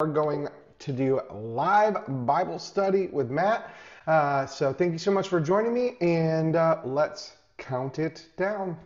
are going to do live Bible study with Matt. Uh, so thank you so much for joining me, and uh, let's count it down.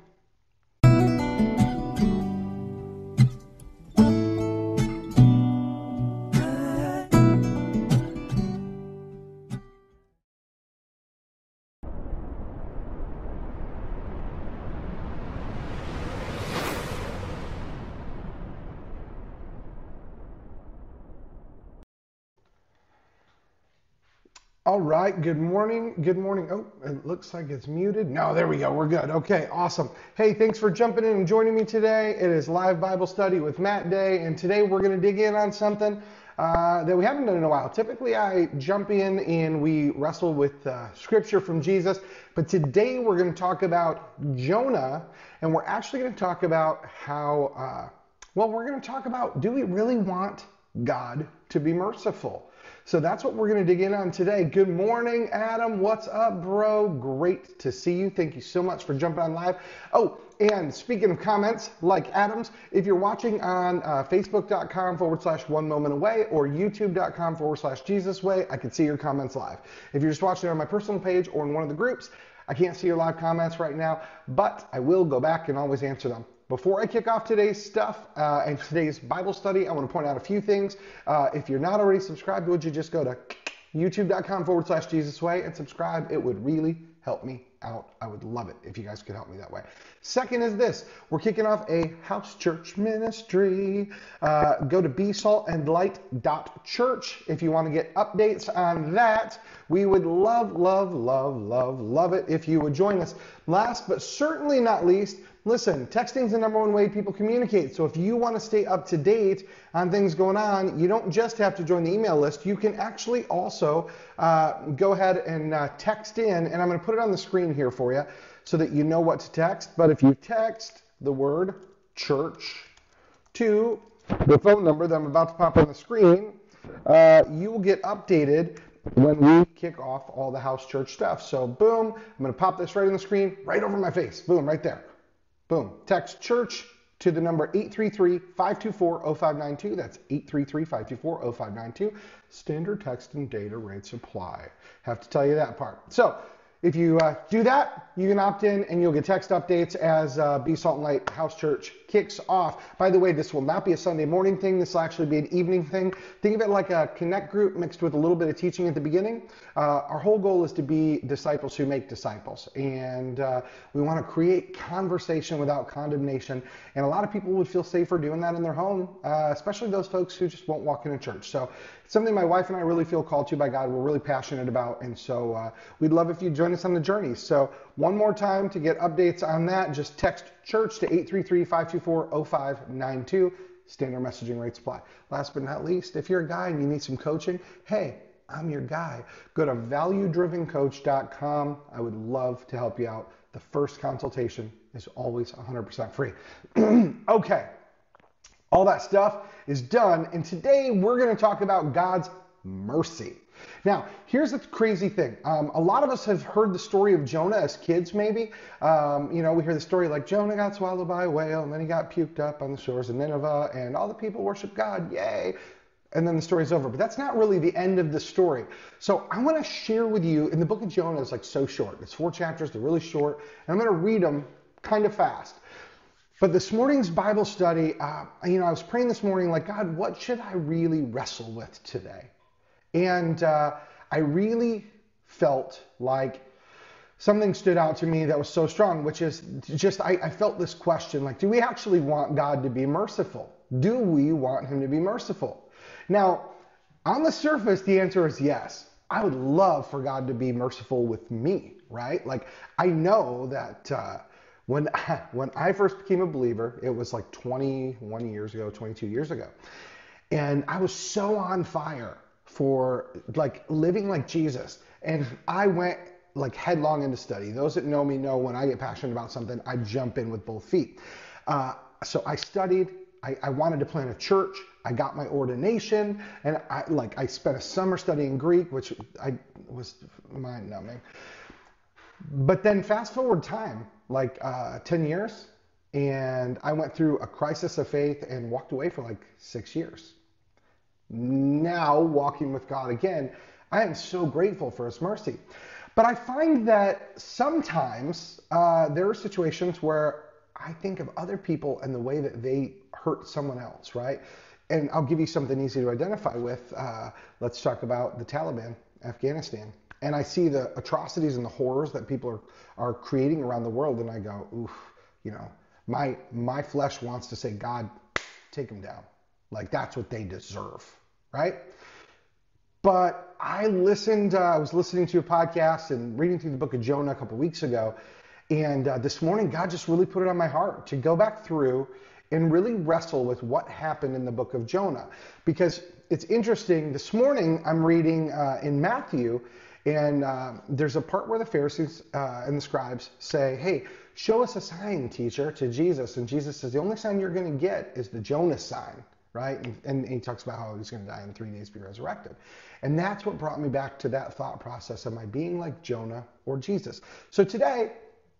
Good morning. Good morning. Oh, it looks like it's muted. No, there we go. We're good. Okay, awesome. Hey, thanks for jumping in and joining me today. It is live Bible study with Matt Day, and today we're going to dig in on something uh, that we haven't done in a while. Typically, I jump in and we wrestle with uh, scripture from Jesus, but today we're going to talk about Jonah, and we're actually going to talk about how, uh, well, we're going to talk about do we really want God to be merciful? So that's what we're going to dig in on today. Good morning, Adam. What's up, bro? Great to see you. Thank you so much for jumping on live. Oh, and speaking of comments, like Adam's, if you're watching on uh, facebook.com forward slash one moment away or youtube.com forward slash Jesus way, I can see your comments live. If you're just watching on my personal page or in one of the groups, I can't see your live comments right now, but I will go back and always answer them. Before I kick off today's stuff uh, and today's Bible study, I want to point out a few things. Uh, if you're not already subscribed, would you just go to youtube.com forward slash Jesus Way and subscribe? It would really help me out. I would love it if you guys could help me that way. Second is this we're kicking off a house church ministry. Uh, go to besaltandlight.church if you want to get updates on that. We would love, love, love, love, love it if you would join us. Last but certainly not least, Listen, texting is the number one way people communicate. So if you want to stay up to date on things going on, you don't just have to join the email list. You can actually also uh, go ahead and uh, text in, and I'm going to put it on the screen here for you so that you know what to text. But if you text the word church to the phone number that I'm about to pop on the screen, uh, you will get updated when we kick off all the house church stuff. So boom, I'm going to pop this right on the screen, right over my face. Boom, right there. Boom. Text church to the number 833-524-0592. That's 833-524-0592. Standard text and data rates apply. Have to tell you that part. So if you uh, do that, you can opt in and you'll get text updates as uh, Be Salt and Light House Church kicks off. By the way, this will not be a Sunday morning thing. This will actually be an evening thing. Think of it like a connect group mixed with a little bit of teaching at the beginning. Uh, our whole goal is to be disciples who make disciples. And uh, we want to create conversation without condemnation. And a lot of people would feel safer doing that in their home, uh, especially those folks who just won't walk into church. So something my wife and I really feel called to by God. We're really passionate about. And so uh, we'd love if you join us on the journey. So one more time to get updates on that, just text church to 833-524-0592. Standard messaging rates apply. Last but not least, if you're a guy and you need some coaching, hey, I'm your guy. Go to valuedrivencoach.com. I would love to help you out. The first consultation is always 100% free. okay, all that stuff is done, and today we're going to talk about God's mercy. Now, here's the crazy thing. Um, a lot of us have heard the story of Jonah as kids, maybe. Um, you know, we hear the story like Jonah got swallowed by a whale, and then he got puked up on the shores of Nineveh, and all the people worship God. Yay! And then the story's over. But that's not really the end of the story. So I want to share with you, in the book of Jonah, it's like so short. It's four chapters, they're really short, and I'm going to read them kind of fast. But this morning's Bible study, uh, you know, I was praying this morning, like, God, what should I really wrestle with today? And uh, I really felt like something stood out to me that was so strong, which is just I, I, felt this question like, do we actually want God to be merciful? Do we want Him to be merciful? Now, on the surface, the answer is yes. I would love for God to be merciful with me, right? Like, I know that. Uh, when I, when I first became a believer, it was like 21 years ago, 22 years ago. And I was so on fire for like living like Jesus. And I went like headlong into study. Those that know me know when I get passionate about something, I jump in with both feet. Uh, so I studied. I, I, wanted to plant a church. I got my ordination, and I like I spent a summer studying Greek, which I was mind numbing. But then fast forward time, like uh, 10 years, and I went through a crisis of faith and walked away for like six years now walking with God again, I am so grateful for His mercy. But I find that sometimes uh, there are situations where I think of other people and the way that they hurt someone else, right? And I'll give you something easy to identify with. Uh, let's talk about the Taliban, Afghanistan. And I see the atrocities and the horrors that people are, are creating around the world, and I go, oof, you know, my my flesh wants to say, God, take them down. Like that's what they deserve, right? But I listened, uh, I was listening to a podcast and reading through the book of Jonah a couple weeks ago. And uh, this morning, God just really put it on my heart to go back through and really wrestle with what happened in the book of Jonah. Because it's interesting, this morning I'm reading uh, in Matthew, and uh, there's a part where the Pharisees uh, and the scribes say, Hey, show us a sign, teacher, to Jesus. And Jesus says, The only sign you're going to get is the Jonah sign right? And, and, he talks about how he's going to die in three days, be resurrected. And that's what brought me back to that thought process. Am I being like Jonah or Jesus? So today,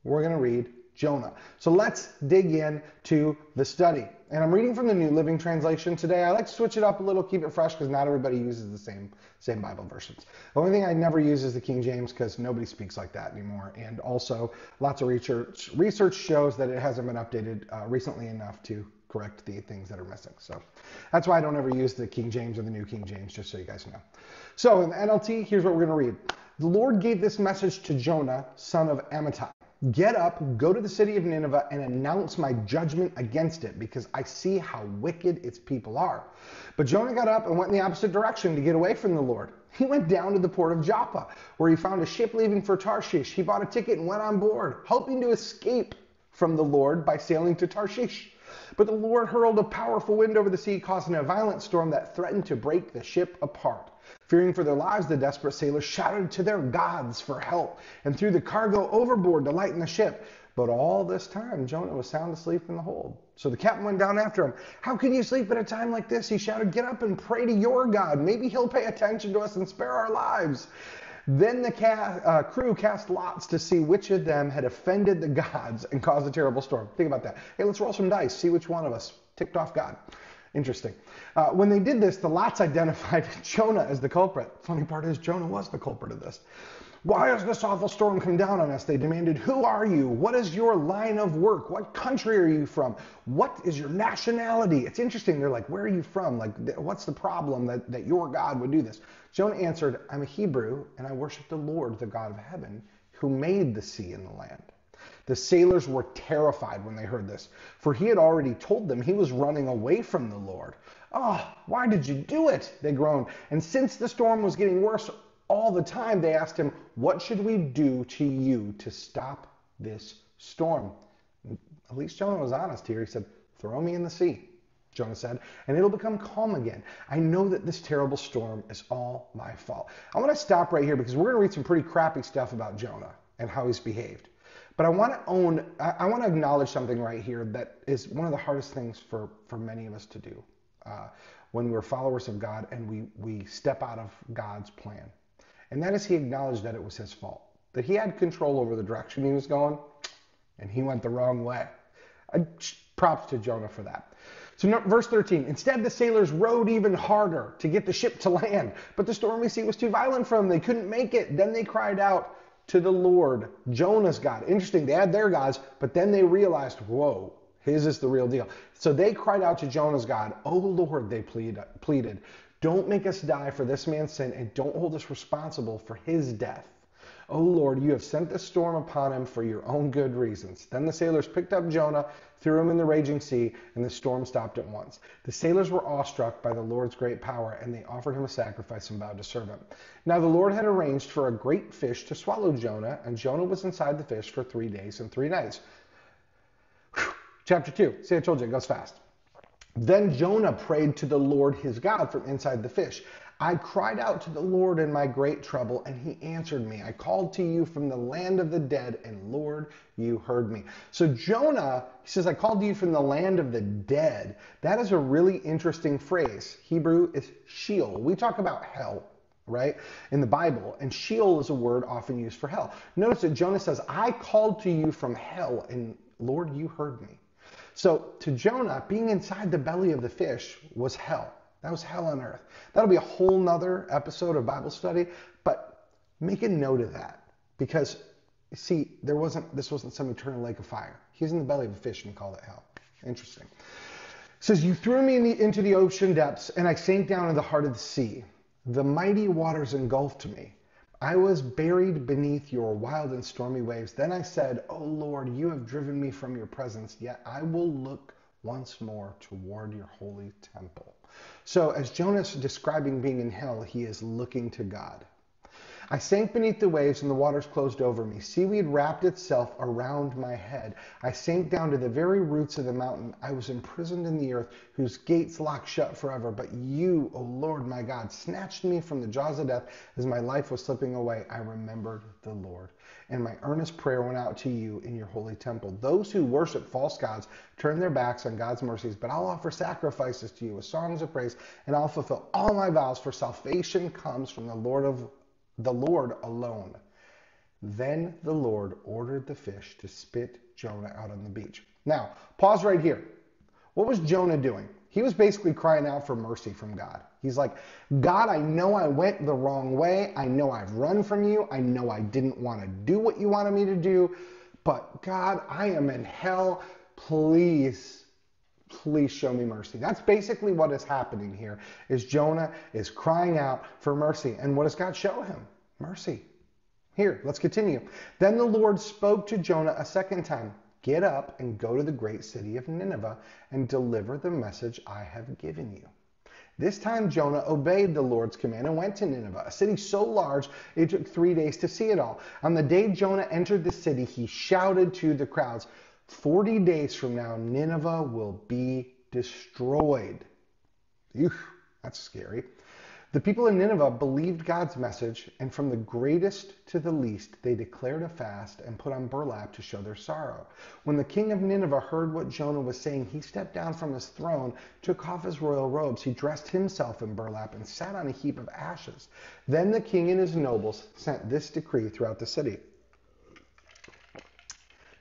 we're going to read Jonah. So let's dig in to the study. And I'm reading from the New Living Translation today. I like to switch it up a little, keep it fresh, because not everybody uses the same same Bible versions. The only thing I never use is the King James, because nobody speaks like that anymore. And also, lots of research research shows that it hasn't been updated uh, recently enough to correct the things that are missing. So that's why I don't ever use the King James or the New King James, just so you guys know. So in the NLT, here's what we're going to read. The Lord gave this message to Jonah, son of Amittai. Get up, go to the city of Nineveh, and announce my judgment against it, because I see how wicked its people are. But Jonah got up and went in the opposite direction to get away from the Lord. He went down to the port of Joppa, where he found a ship leaving for Tarshish. He bought a ticket and went on board, hoping to escape from the Lord by sailing to Tarshish. But the Lord hurled a powerful wind over the sea, causing a violent storm that threatened to break the ship apart. Fearing for their lives, the desperate sailors shouted to their gods for help and threw the cargo overboard to lighten the ship. But all this time, Jonah was sound asleep in the hold. So the captain went down after him. How can you sleep at a time like this? He shouted, Get up and pray to your God. Maybe he'll pay attention to us and spare our lives. Then the uh, crew cast lots to see which of them had offended the gods and caused a terrible storm. Think about that. Hey, let's roll some dice, see which one of us ticked off God. Interesting. Uh, when they did this, the lots identified Jonah as the culprit. Funny part is, Jonah was the culprit of this. Why has this awful storm come down on us? They demanded, Who are you? What is your line of work? What country are you from? What is your nationality? It's interesting. They're like, Where are you from? Like, what's the problem that, that your God would do this? Jonah answered, I'm a Hebrew, and I worship the Lord, the God of heaven, who made the sea and the land. The sailors were terrified when they heard this, for he had already told them he was running away from the Lord. Oh, why did you do it? They groaned. And since the storm was getting worse, all the time, they asked him, What should we do to you to stop this storm? At least Jonah was honest here. He said, Throw me in the sea, Jonah said, and it'll become calm again. I know that this terrible storm is all my fault. I want to stop right here because we're going to read some pretty crappy stuff about Jonah and how he's behaved. But I want to own, I want to acknowledge something right here that is one of the hardest things for, for many of us to do uh, when we're followers of God and we, we step out of God's plan. And that is he acknowledged that it was his fault, that he had control over the direction he was going, and he went the wrong way. I, props to Jonah for that. So, verse 13, instead the sailors rowed even harder to get the ship to land, but the stormy sea was too violent for them. They couldn't make it. Then they cried out to the Lord, Jonah's God. Interesting, they had their gods, but then they realized, whoa, his is the real deal. So they cried out to Jonah's God, Oh Lord, they plead, pleaded, don't make us die for this man's sin, and don't hold us responsible for his death. O Lord, you have sent this storm upon him for your own good reasons. Then the sailors picked up Jonah, threw him in the raging sea, and the storm stopped at once. The sailors were awestruck by the Lord's great power, and they offered him a sacrifice and vowed to serve him. Now the Lord had arranged for a great fish to swallow Jonah, and Jonah was inside the fish for three days and three nights. Whew. Chapter 2. See, I told you, it goes fast. Then Jonah prayed to the Lord his God from inside the fish. I cried out to the Lord in my great trouble, and he answered me. I called to you from the land of the dead, and Lord, you heard me. So Jonah, he says, I called to you from the land of the dead. That is a really interesting phrase. Hebrew is Sheol. We talk about hell, right, in the Bible, and Sheol is a word often used for hell. Notice that Jonah says, I called to you from hell, and Lord, you heard me. So to Jonah, being inside the belly of the fish was hell. That was hell on earth. That'll be a whole nother episode of Bible study, but make a note of that because see, there wasn't this wasn't some eternal lake of fire. He was in the belly of a fish and he called it hell. Interesting. It says, You threw me in the, into the ocean depths, and I sank down in the heart of the sea. The mighty waters engulfed me. I was buried beneath your wild and stormy waves. Then I said, O Lord, you have driven me from your presence, yet I will look once more toward your holy temple. So, as Jonah's describing being in hell, he is looking to God. I sank beneath the waves and the waters closed over me. Seaweed wrapped itself around my head. I sank down to the very roots of the mountain. I was imprisoned in the earth, whose gates locked shut forever. But you, O Lord my God, snatched me from the jaws of death as my life was slipping away. I remembered the Lord. And my earnest prayer went out to you in your holy temple. Those who worship false gods turn their backs on God's mercies, but I'll offer sacrifices to you with songs of praise, and I'll fulfill all my vows, for salvation comes from the Lord of the Lord alone. Then the Lord ordered the fish to spit Jonah out on the beach. Now, pause right here. What was Jonah doing? He was basically crying out for mercy from God. He's like, God, I know I went the wrong way. I know I've run from you. I know I didn't want to do what you wanted me to do. But God, I am in hell. Please, please show me mercy. That's basically what is happening here. Is Jonah is crying out for mercy. And what does God show him? Mercy. Here, let's continue. Then the Lord spoke to Jonah a second time. Get up and go to the great city of Nineveh and deliver the message I have given you. This time Jonah obeyed the Lord's command and went to Nineveh, a city so large it took three days to see it all. On the day Jonah entered the city, he shouted to the crowds, 40 days from now, Nineveh will be destroyed. That's scary. The people in Nineveh believed God's message, and from the greatest to the least, they declared a fast and put on burlap to show their sorrow. When the king of Nineveh heard what Jonah was saying, he stepped down from his throne, took off his royal robes, he dressed himself in burlap, and sat on a heap of ashes. Then the king and his nobles sent this decree throughout the city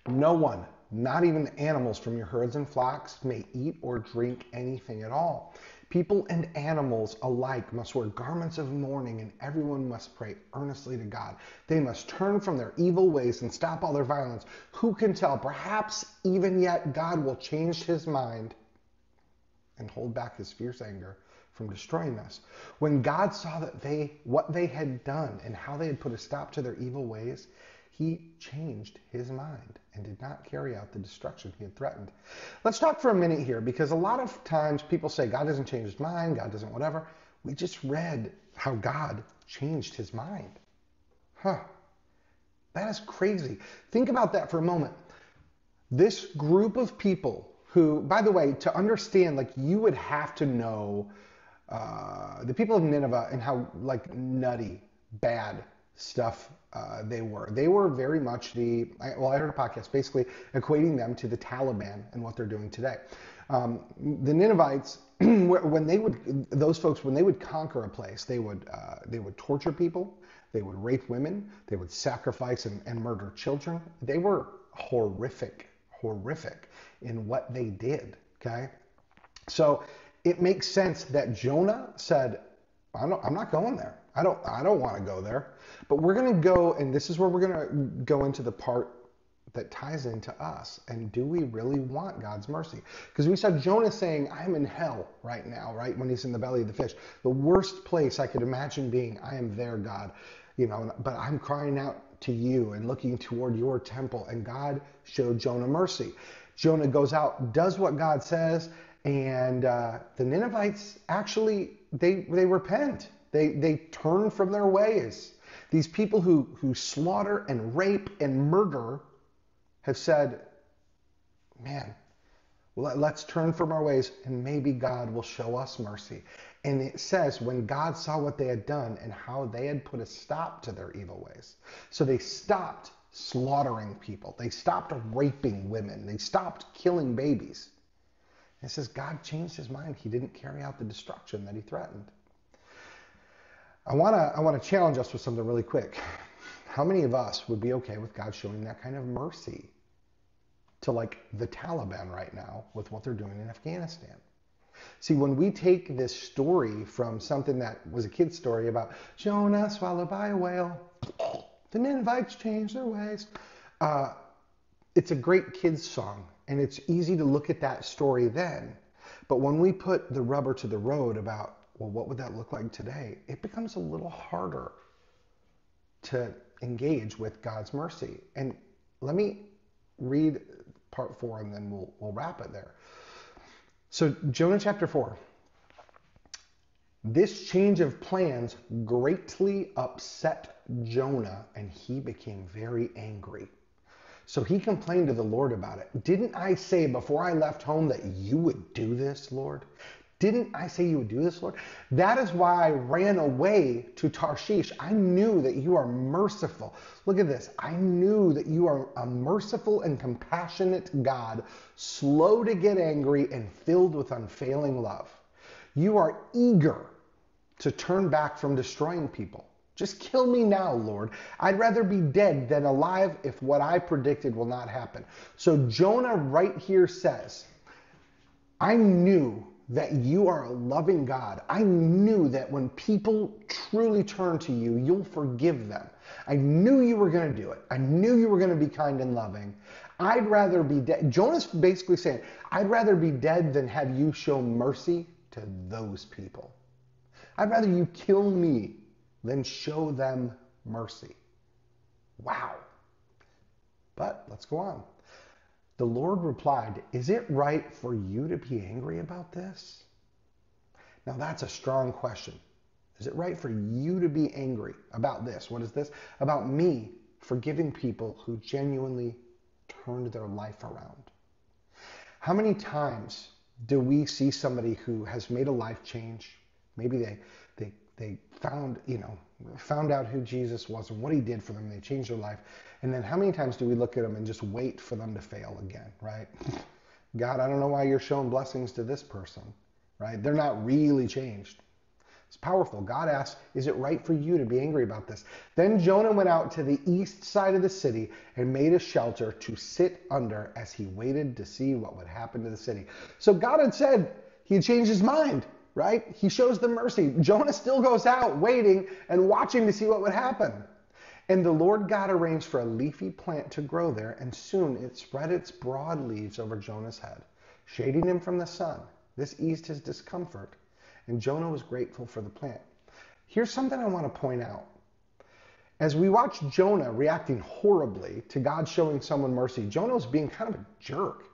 No one not even the animals from your herds and flocks may eat or drink anything at all. People and animals alike must wear garments of mourning, and everyone must pray earnestly to God. They must turn from their evil ways and stop all their violence. Who can tell? Perhaps even yet God will change his mind and hold back his fierce anger from destroying us. When God saw that they what they had done and how they had put a stop to their evil ways, he changed his mind and did not carry out the destruction he had threatened. Let's talk for a minute here because a lot of times people say God doesn't change his mind, God doesn't whatever. We just read how God changed his mind. Huh. That is crazy. Think about that for a moment. This group of people who, by the way, to understand, like you would have to know uh, the people of Nineveh and how like nutty, bad stuff uh, they were. They were very much the, well, I heard a podcast basically equating them to the Taliban and what they're doing today. Um, the Ninevites, when they would, those folks, when they would conquer a place, they would, uh, they would torture people, they would rape women, they would sacrifice and, and murder children. They were horrific, horrific in what they did, okay? So it makes sense that Jonah said, I'm not going there. I don't I don't want to go there. But we're going to go and this is where we're going to go into the part that ties into us. And do we really want God's mercy? Because we saw Jonah saying, I'm in hell right now, right? When he's in the belly of the fish. The worst place I could imagine being, I am there, God. You know, but I'm crying out to you and looking toward your temple. And God showed Jonah mercy. Jonah goes out, does what God says, and uh, the Ninevites actually they they repent. They, they turn from their ways. These people who, who slaughter and rape and murder have said, man, let's turn from our ways and maybe God will show us mercy. And it says when God saw what they had done and how they had put a stop to their evil ways. So they stopped slaughtering people. They stopped raping women. They stopped killing babies. It says God changed his mind. He didn't carry out the destruction that he threatened. I want to I want to challenge us with something really quick. How many of us would be okay with God showing that kind of mercy to like the Taliban right now with what they're doing in Afghanistan? See, when we take this story from something that was a kid's story about Jonah swallowed by a whale, the Ninevites changed their ways. Uh, it's a great kid's song, and it's easy to look at that story then. But when we put the rubber to the road about, well, what would that look like today? It becomes a little harder to engage with God's mercy. And let me read part four and then we'll, we'll wrap it there. So, Jonah chapter 4. This change of plans greatly upset Jonah, and he became very angry. So he complained to the Lord about it. Didn't I say before I left home that you would do this, Lord? Didn't I say you would do this, Lord? That is why I ran away to Tarshish. I knew that you are merciful. Look at this. I knew that you are a merciful and compassionate God, slow to get angry and filled with unfailing love. You are eager to turn back from destroying people. Just kill me now, Lord. I'd rather be dead than alive if what I predicted will not happen. So Jonah right here says, I knew that you are a loving God. I knew that when people truly turn to you, you'll forgive them. I knew you were going to do it. I knew you were going to be kind and loving. I'd rather be dead. Jonah's basically saying, I'd rather be dead than have you show mercy to those people. I'd rather you kill me than show them mercy. Wow. But let's go on. The Lord replied, Is it right for you to be angry about this? Now, that's a strong question. Is it right for you to be angry about this? What is this? About me forgiving people who genuinely turned their life around. How many times do we see somebody who has made a life change? Maybe they, they, found, you know, found out who Jesus was and what he did for them. They changed their life. And then how many times do we look at them and just wait for them to fail again, right? God, I don't know why you're showing blessings to this person, right? They're not really changed. It's powerful. God asks, Is it right for you to be angry about this? Then Jonah went out to the east side of the city and made a shelter to sit under as he waited to see what would happen to the city. So God had said he had changed his mind, right? He shows them mercy. Jonah still goes out waiting and watching to see what would happen. And the Lord God arranged for a leafy plant to grow there, and soon it spread its broad leaves over Jonah's head, shading him from the sun. This eased his discomfort, and Jonah was grateful for the plant. Here's something I want to point out. As we watch Jonah reacting horribly to God showing someone mercy, Jonah being kind of a jerk.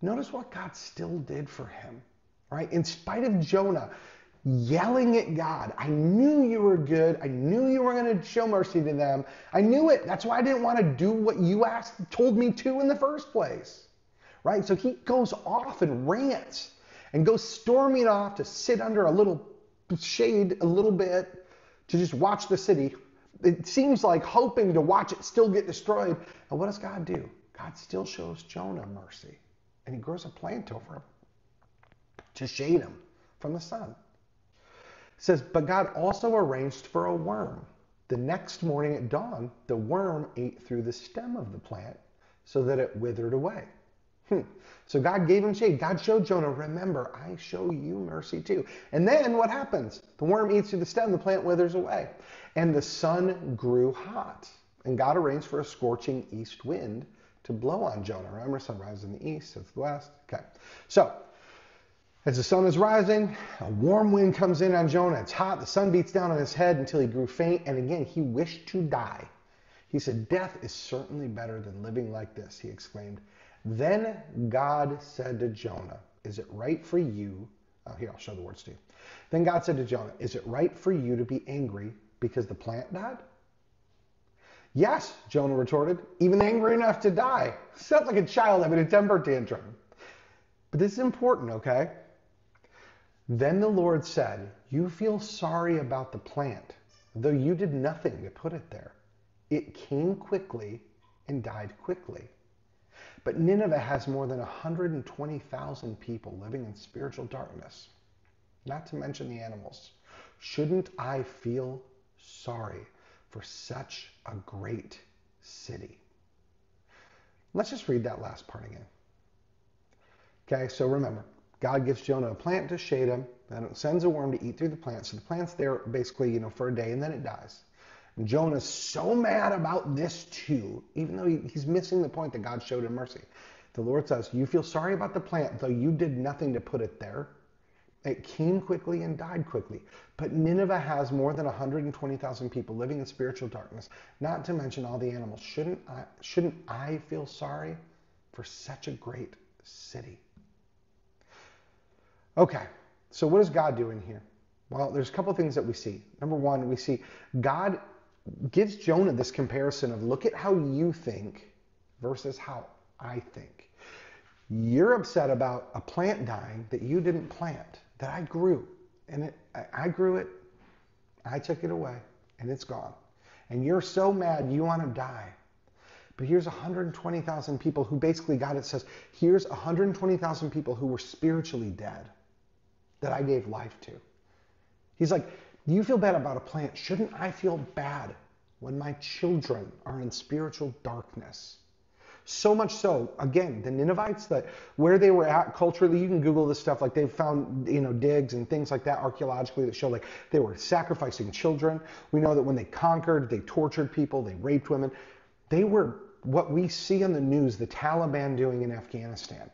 Notice what God still did for him, right? In spite of Jonah yelling at God. I knew you were good. I knew you were going to show mercy to them. I knew it. That's why I didn't want to do what you asked, told me to in the first place. Right? So he goes off and rants and goes storming off to sit under a little shade a little bit to just watch the city. It seems like hoping to watch it still get destroyed. And what does God do? God still shows Jonah mercy. And he grows a plant over him to shade him from the sun says, But God also arranged for a worm. The next morning at dawn, the worm ate through the stem of the plant so that it withered away. Hmm. So God gave him shade. God showed Jonah, remember, I show you mercy too. And then what happens? The worm eats through the stem, the plant withers away. And the sun grew hot. And God arranged for a scorching east wind to blow on Jonah. Remember, sun rises in the east, sets the west. Okay. So as the sun is rising, a warm wind comes in on Jonah. It's hot. The sun beats down on his head until he grew faint. And again, he wished to die. He said, Death is certainly better than living like this, he exclaimed. Then God said to Jonah, Is it right for you? Oh, here, I'll show the words to you. Then God said to Jonah, Is it right for you to be angry because the plant died? Yes, Jonah retorted, even angry enough to die. Sounds like a child having a temper tantrum. But this is important, okay? Then the Lord said, You feel sorry about the plant, though you did nothing to put it there. It came quickly and died quickly. But Nineveh has more than 120,000 people living in spiritual darkness, not to mention the animals. Shouldn't I feel sorry for such a great city? Let's just read that last part again. Okay, so remember, God gives Jonah a plant to shade him, and it sends a worm to eat through the plant. So the plant's there basically, you know, for a day, and then it dies. And Jonah's so mad about this too, even though he, he's missing the point that God showed him mercy. The Lord says, You feel sorry about the plant, though you did nothing to put it there. It came quickly and died quickly. But Nineveh has more than 120,000 people living in spiritual darkness, not to mention all the animals. Shouldn't I, shouldn't I feel sorry for such a great city? Okay, so what is God doing here? Well, there's a couple things that we see. Number one, we see God gives Jonah this comparison of look at how you think versus how I think. You're upset about a plant dying that you didn't plant, that I grew. And it, I grew it, I took it away, and it's gone. And you're so mad you want to die. But here's 120,000 people who basically God it says, here's 120,000 people who were spiritually dead that I gave life to. He's like, you feel bad about a plant. Shouldn't I feel bad when my children are in spiritual darkness? So much so, again, the Ninevites, that where they were at culturally, you can Google this stuff. Like they've found, you know, digs and things like that archaeologically that show like they were sacrificing children. We know that when they conquered, they tortured people, they raped women. They were what we see on the news, the Taliban doing in Afghanistan.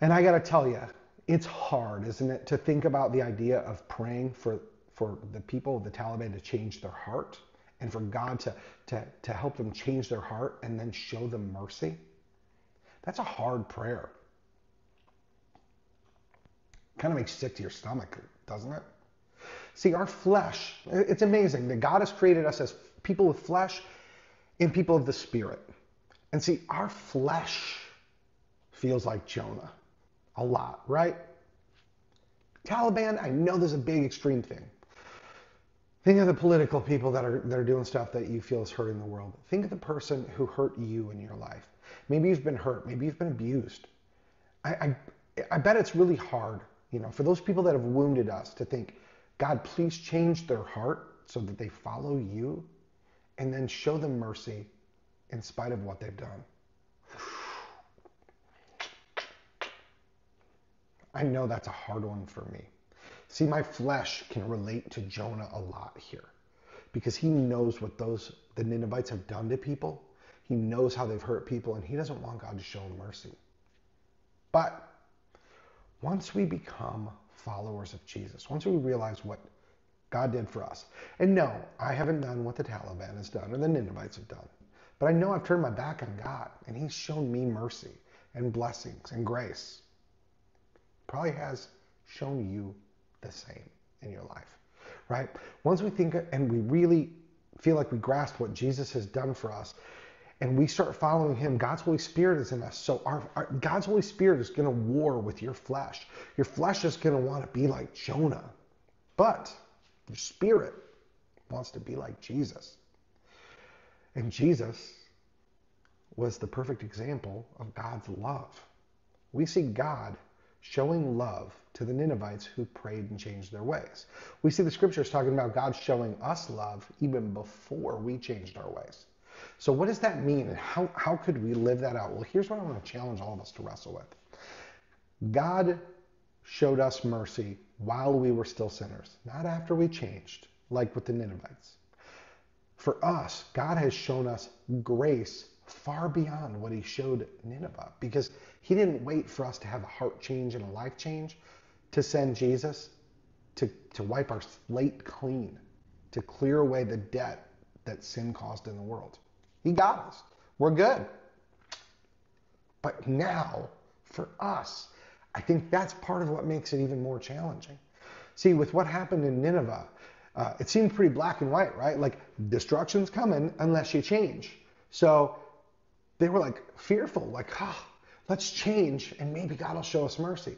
And I got to tell you, it's hard, isn't it, to think about the idea of praying for, for the people of the Taliban to change their heart and for God to, to, to help them change their heart and then show them mercy. That's a hard prayer. Kind of makes sick to your stomach, doesn't it? See, our flesh, it's amazing that God has created us as people with flesh and people of the spirit. And see, our flesh feels like Jonah a lot, right? Taliban, I know there's a big extreme thing. Think of the political people that are, that are doing stuff that you feel is hurting the world. Think of the person who hurt you in your life. Maybe you've been hurt. Maybe you've been abused. I, I, I bet it's really hard, you know, for those people that have wounded us to think, God, please change their heart so that they follow you and then show them mercy in spite of what they've done. I know that's a hard one for me. See, my flesh can relate to Jonah a lot here because he knows what those the Ninevites have done to people. He knows how they've hurt people and he doesn't want God to show him mercy. But once we become followers of Jesus, once we realize what God did for us, and no, I haven't done what the Taliban has done or the Ninevites have done, but I know I've turned my back on God and he's shown me mercy and blessings and grace probably has shown you the same in your life, right? Once we think and we really feel like we grasp what Jesus has done for us, and we start following him, God's Holy Spirit is in us. So our, our God's Holy Spirit is going to war with your flesh. Your flesh is going to want to be like Jonah, but your spirit wants to be like Jesus. And Jesus was the perfect example of God's love. We see God showing love to the Ninevites who prayed and changed their ways. We see the scriptures talking about God showing us love even before we changed our ways. So, what does that mean and how, how could we live that out? Well, here's what I want to challenge all of us to wrestle with God showed us mercy while we were still sinners, not after we changed, like with the Ninevites. For us, God has shown us grace far beyond what he showed Nineveh because he didn't wait for us to have a heart change and a life change to send Jesus to, to wipe our slate clean, to clear away the debt that sin caused in the world. He got us. We're good. But now, for us, I think that's part of what makes it even more challenging. See, with what happened in Nineveh, uh, it seemed pretty black and white, right? Like destruction's coming unless you change. So they were like fearful, like, ah, oh, let's change and maybe God will show us mercy.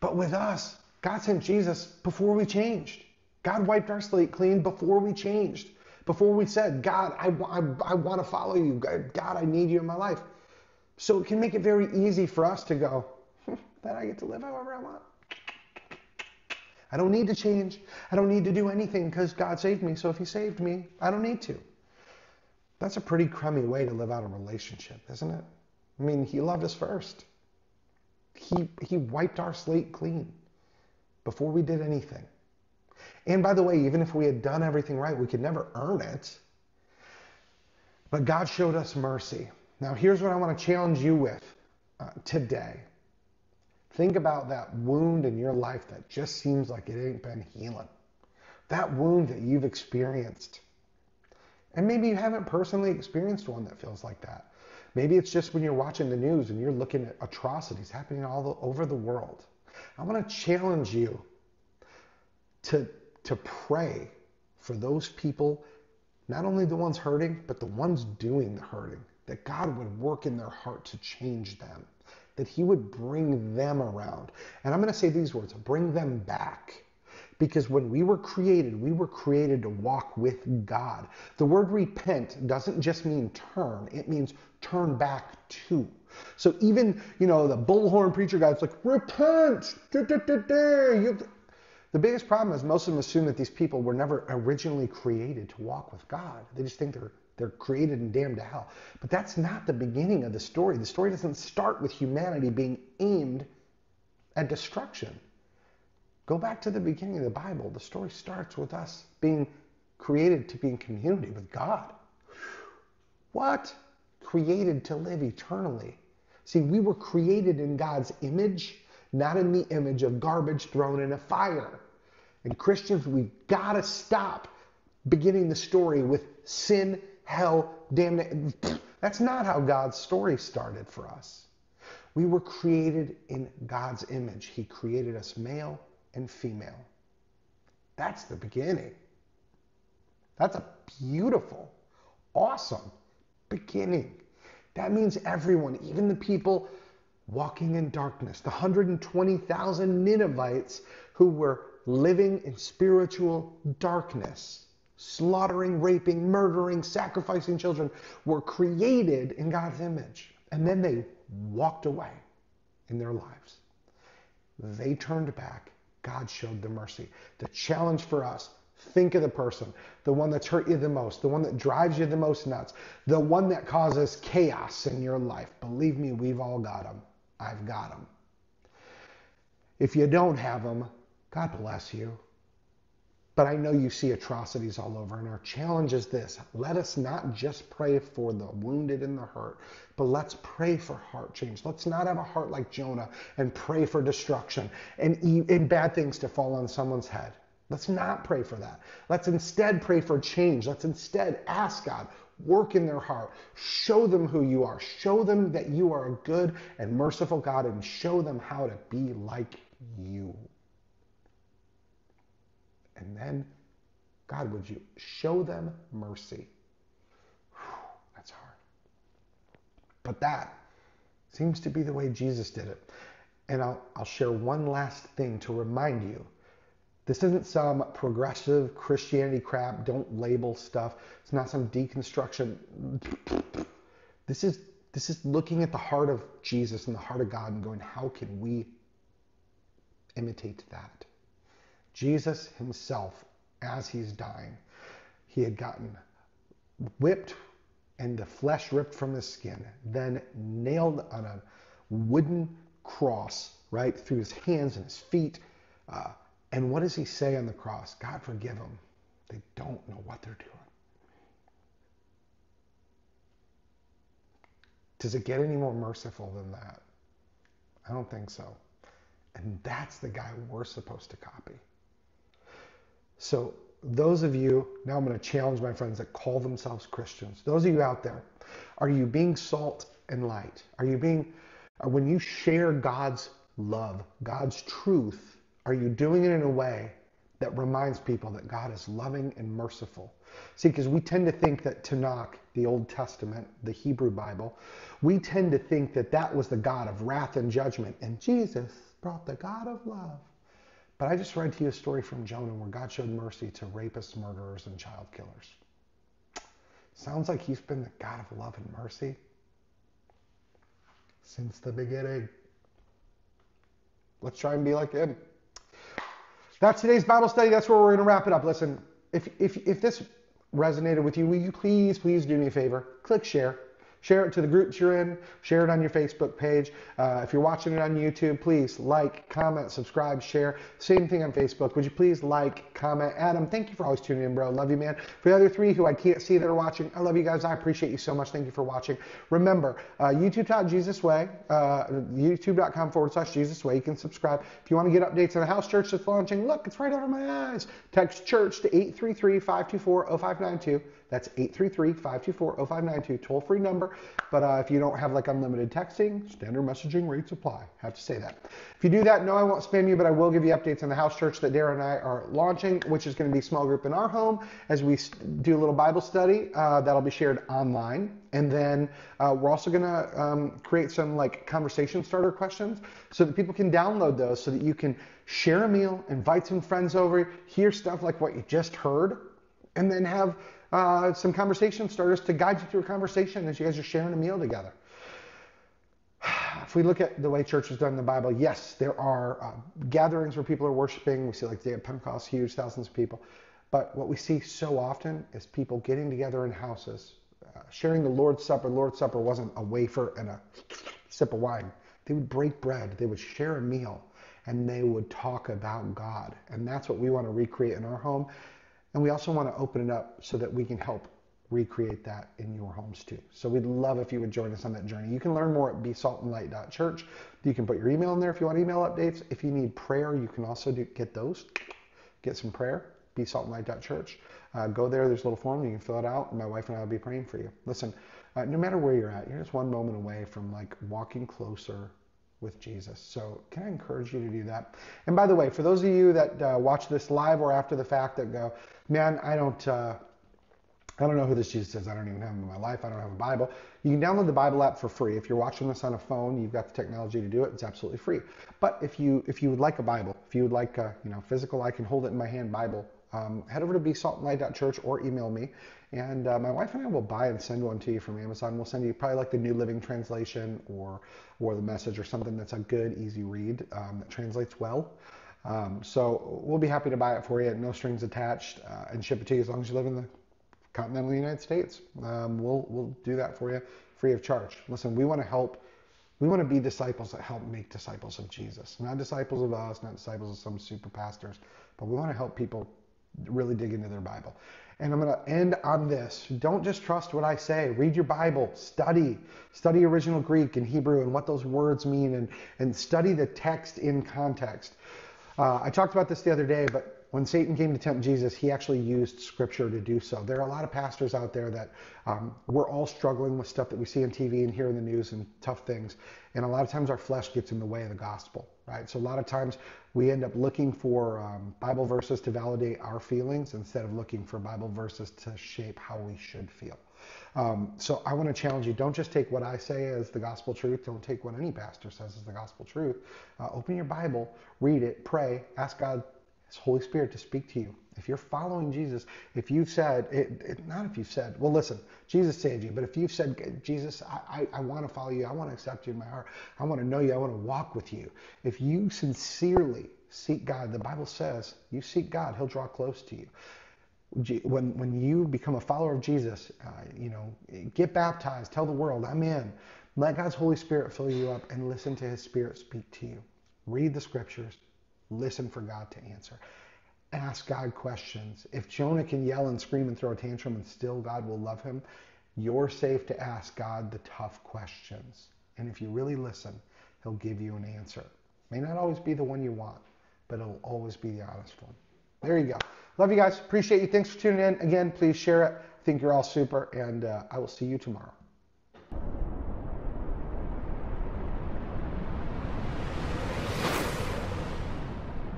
But with us, God sent Jesus before we changed. God wiped our slate clean before we changed. Before we said, God, I, I, I want to follow you. God, I need you in my life. So it can make it very easy for us to go, then I get to live however I want. I don't need to change. I don't need to do anything because God saved me. So if He saved me, I don't need to. That's a pretty crummy way to live out a relationship, isn't it? I mean, he loved us first. He, he wiped our slate clean before we did anything. And by the way, even if we had done everything right, we could never earn it. But God showed us mercy. Now, here's what I want to challenge you with uh, today. Think about that wound in your life that just seems like it ain't been healing. That wound that you've experienced. And maybe you haven't personally experienced one that feels like that. Maybe it's just when you're watching the news and you're looking at atrocities happening all over the world. I want to challenge you to, to pray for those people, not only the ones hurting, but the ones doing the hurting, that God would work in their heart to change them, that He would bring them around. And I'm going to say these words bring them back. Because when we were created, we were created to walk with God. The word repent doesn't just mean turn, it means turn back to. So even, you know, the bullhorn preacher guy's like, repent! The biggest problem is most of them assume that these people were never originally created to walk with God. They just think they're they're created and damned to hell. But that's not the beginning of the story. The story doesn't start with humanity being aimed at destruction. Go back to the beginning of the Bible. The story starts with us being created to be in community with God. What? Created to live eternally. See, we were created in God's image, not in the image of garbage thrown in a fire. And Christians, we've got to stop beginning the story with sin, hell, damnation. That's not how God's story started for us. We were created in God's image. He created us male and female. That's the beginning. That's a beautiful, awesome beginning. That means everyone, even the people walking in darkness, the 120,000 Ninevites who were living in spiritual darkness, slaughtering, raping, murdering, sacrificing children, were created in God's image. And then they walked away in their lives. They turned back. God showed the mercy. The challenge for us think of the person, the one that's hurt you the most, the one that drives you the most nuts, the one that causes chaos in your life. Believe me, we've all got them. I've got them. If you don't have them, God bless you. But I know you see atrocities all over, and our challenge is this let us not just pray for the wounded and the hurt, but let's pray for heart change. Let's not have a heart like Jonah and pray for destruction and, and bad things to fall on someone's head. Let's not pray for that. Let's instead pray for change. Let's instead ask God, work in their heart. Show them who you are. Show them that you are a good and merciful God and show them how to be like you. And then, God, would you show them mercy? Whew, that's hard. But that seems to be the way Jesus did it. And I'll, I'll share one last thing to remind you. This isn't some progressive Christianity crap, don't label stuff. It's not some deconstruction. This is this is looking at the heart of Jesus and the heart of God and going, how can we imitate that? Jesus himself, as he's dying, he had gotten whipped and the flesh ripped from his skin, then nailed on a wooden cross, right, through his hands and his feet. Uh, and what does he say on the cross? God forgive them. They don't know what they're doing. Does it get any more merciful than that? I don't think so. And that's the guy we're supposed to copy. So, those of you, now I'm going to challenge my friends that call themselves Christians. Those of you out there, are you being salt and light? Are you being, uh, when you share God's love, God's truth, are you doing it in a way that reminds people that God is loving and merciful? See, because we tend to think that Tanakh, the Old Testament, the Hebrew Bible, we tend to think that that was the God of wrath and judgment, and Jesus brought the God of love. But I just read to you a story from Jonah where God showed mercy to rapists, murderers, and child killers. Sounds like he's been the God of love and mercy since the beginning. Let's try and be like him. That's today's Bible study. That's where we're going to wrap it up. Listen, if, if, if this resonated with you, will you please, please do me a favor? Click share. Share it to the groups you're in. Share it on your Facebook page. Uh, if you're watching it on YouTube, please like, comment, subscribe, share. Same thing on Facebook. Would you please like, comment? Adam, thank you for always tuning in, bro. Love you, man. For the other three who I can't see that are watching, I love you guys. I appreciate you so much. Thank you for watching. Remember, uh, YouTube.JesusWay, uh, YouTube.com forward slash Jesus Way. You can subscribe. If you want to get updates on the house church that's launching, look, it's right over my eyes. Text church to 833 524 0592. That's 833-524-0592, toll-free number. But uh, if you don't have like unlimited texting, standard messaging rates apply. Have to say that. If you do that, no, I won't spam you, but I will give you updates on the house church that Dara and I are launching, which is going to be small group in our home as we do a little Bible study. Uh, that'll be shared online. And then uh, we're also going to um, create some like conversation starter questions so that people can download those so that you can share a meal, invite some friends over, hear stuff like what you just heard, and then have uh, some conversation starters to guide you through a conversation as you guys are sharing a meal together. If we look at the way church is done in the Bible, yes, there are uh, gatherings where people are worshiping. We see like the day of Pentecost, huge thousands of people. But what we see so often is people getting together in houses, uh, sharing the Lord's Supper. Lord's Supper wasn't a wafer and a sip of wine. They would break bread, they would share a meal, and they would talk about God. And that's what we want to recreate in our home. And we also want to open it up so that we can help recreate that in your homes too. So we'd love if you would join us on that journey. You can learn more at besaltandlight.church. You can put your email in there if you want email updates. If you need prayer, you can also do, get those. Get some prayer, besaltandlight.church. Uh, go there, there's a little form, you can fill it out, and my wife and I will be praying for you. Listen, uh, no matter where you're at, you're just one moment away from like walking closer with Jesus. So can I encourage you to do that? And by the way, for those of you that uh, watch this live or after the fact that go, man, I don't, uh, I don't know who this Jesus is. I don't even have him in my life. I don't have a Bible. You can download the Bible app for free. If you're watching this on a phone, you've got the technology to do it. It's absolutely free. But if you if you would like a Bible, if you would like a you know physical, I can hold it in my hand Bible. Um, head over to besaltandlight.church or email me, and uh, my wife and I will buy and send one to you from Amazon. We'll send you probably like the New Living Translation or or the Message or something that's a good, easy read um, that translates well. Um, so we'll be happy to buy it for you, no strings attached, uh, and ship it to you as long as you live in the continental United States. Um, we'll we'll do that for you free of charge. Listen, we want to help. We want to be disciples that help make disciples of Jesus, not disciples of us, not disciples of some super pastors, but we want to help people really dig into their Bible. And I'm going to end on this. Don't just trust what I say. Read your Bible, study, study original Greek and Hebrew and what those words mean, and, and study the text in context. Uh, I talked about this the other day, but when Satan came to tempt Jesus, he actually used scripture to do so. There are a lot of pastors out there that um, we're all struggling with stuff that we see on TV and hear in the news and tough things. And a lot of times our flesh gets in the way of the gospel, right? So a lot of times we end up looking for um, Bible verses to validate our feelings instead of looking for Bible verses to shape how we should feel. Um, so I want to challenge you don't just take what I say as the gospel truth, don't take what any pastor says as the gospel truth. Uh, open your Bible, read it, pray, ask God, His Holy Spirit to speak to you. If you're following Jesus, if you've said, it, it, not if you've said, well, listen, Jesus saved you, but if you've said, Jesus, I, I, I want to follow you, I want to accept you in my heart, I want to know you, I want to walk with you. If you sincerely seek God, the Bible says, you seek God, He'll draw close to you when when you become a follower of Jesus, uh, you know, get baptized, tell the world, I'm in. Let God's Holy Spirit fill you up and listen to His Spirit speak to you. Read the scriptures, listen for God to answer. Ask God questions. If Jonah can yell and scream and throw a tantrum and still God will love him, you're safe to ask God the tough questions. And if you really listen, He'll give you an answer. May not always be the one you want, but it'll always be the honest one. There you go. Love you guys. Appreciate you. Thanks for tuning in. Again, please share it. I think you're all super, and uh, I will see you tomorrow.